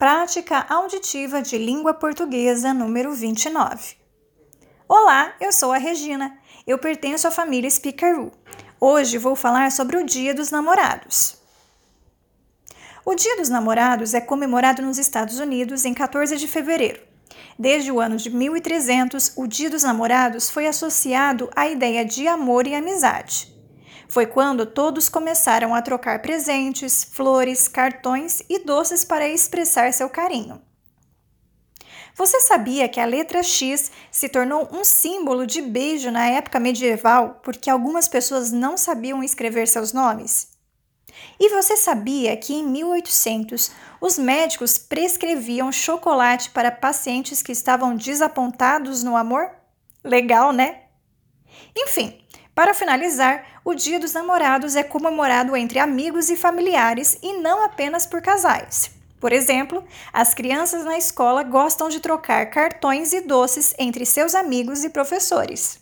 Prática Auditiva de Língua Portuguesa número 29. Olá, eu sou a Regina. Eu pertenço à família Speakeroo. Hoje vou falar sobre o Dia dos Namorados. O Dia dos Namorados é comemorado nos Estados Unidos em 14 de fevereiro. Desde o ano de 1300, o Dia dos Namorados foi associado à ideia de amor e amizade. Foi quando todos começaram a trocar presentes, flores, cartões e doces para expressar seu carinho. Você sabia que a letra X se tornou um símbolo de beijo na época medieval porque algumas pessoas não sabiam escrever seus nomes? E você sabia que em 1800 os médicos prescreviam chocolate para pacientes que estavam desapontados no amor? Legal, né? Enfim, para finalizar, o Dia dos Namorados é comemorado entre amigos e familiares e não apenas por casais. Por exemplo, as crianças na escola gostam de trocar cartões e doces entre seus amigos e professores.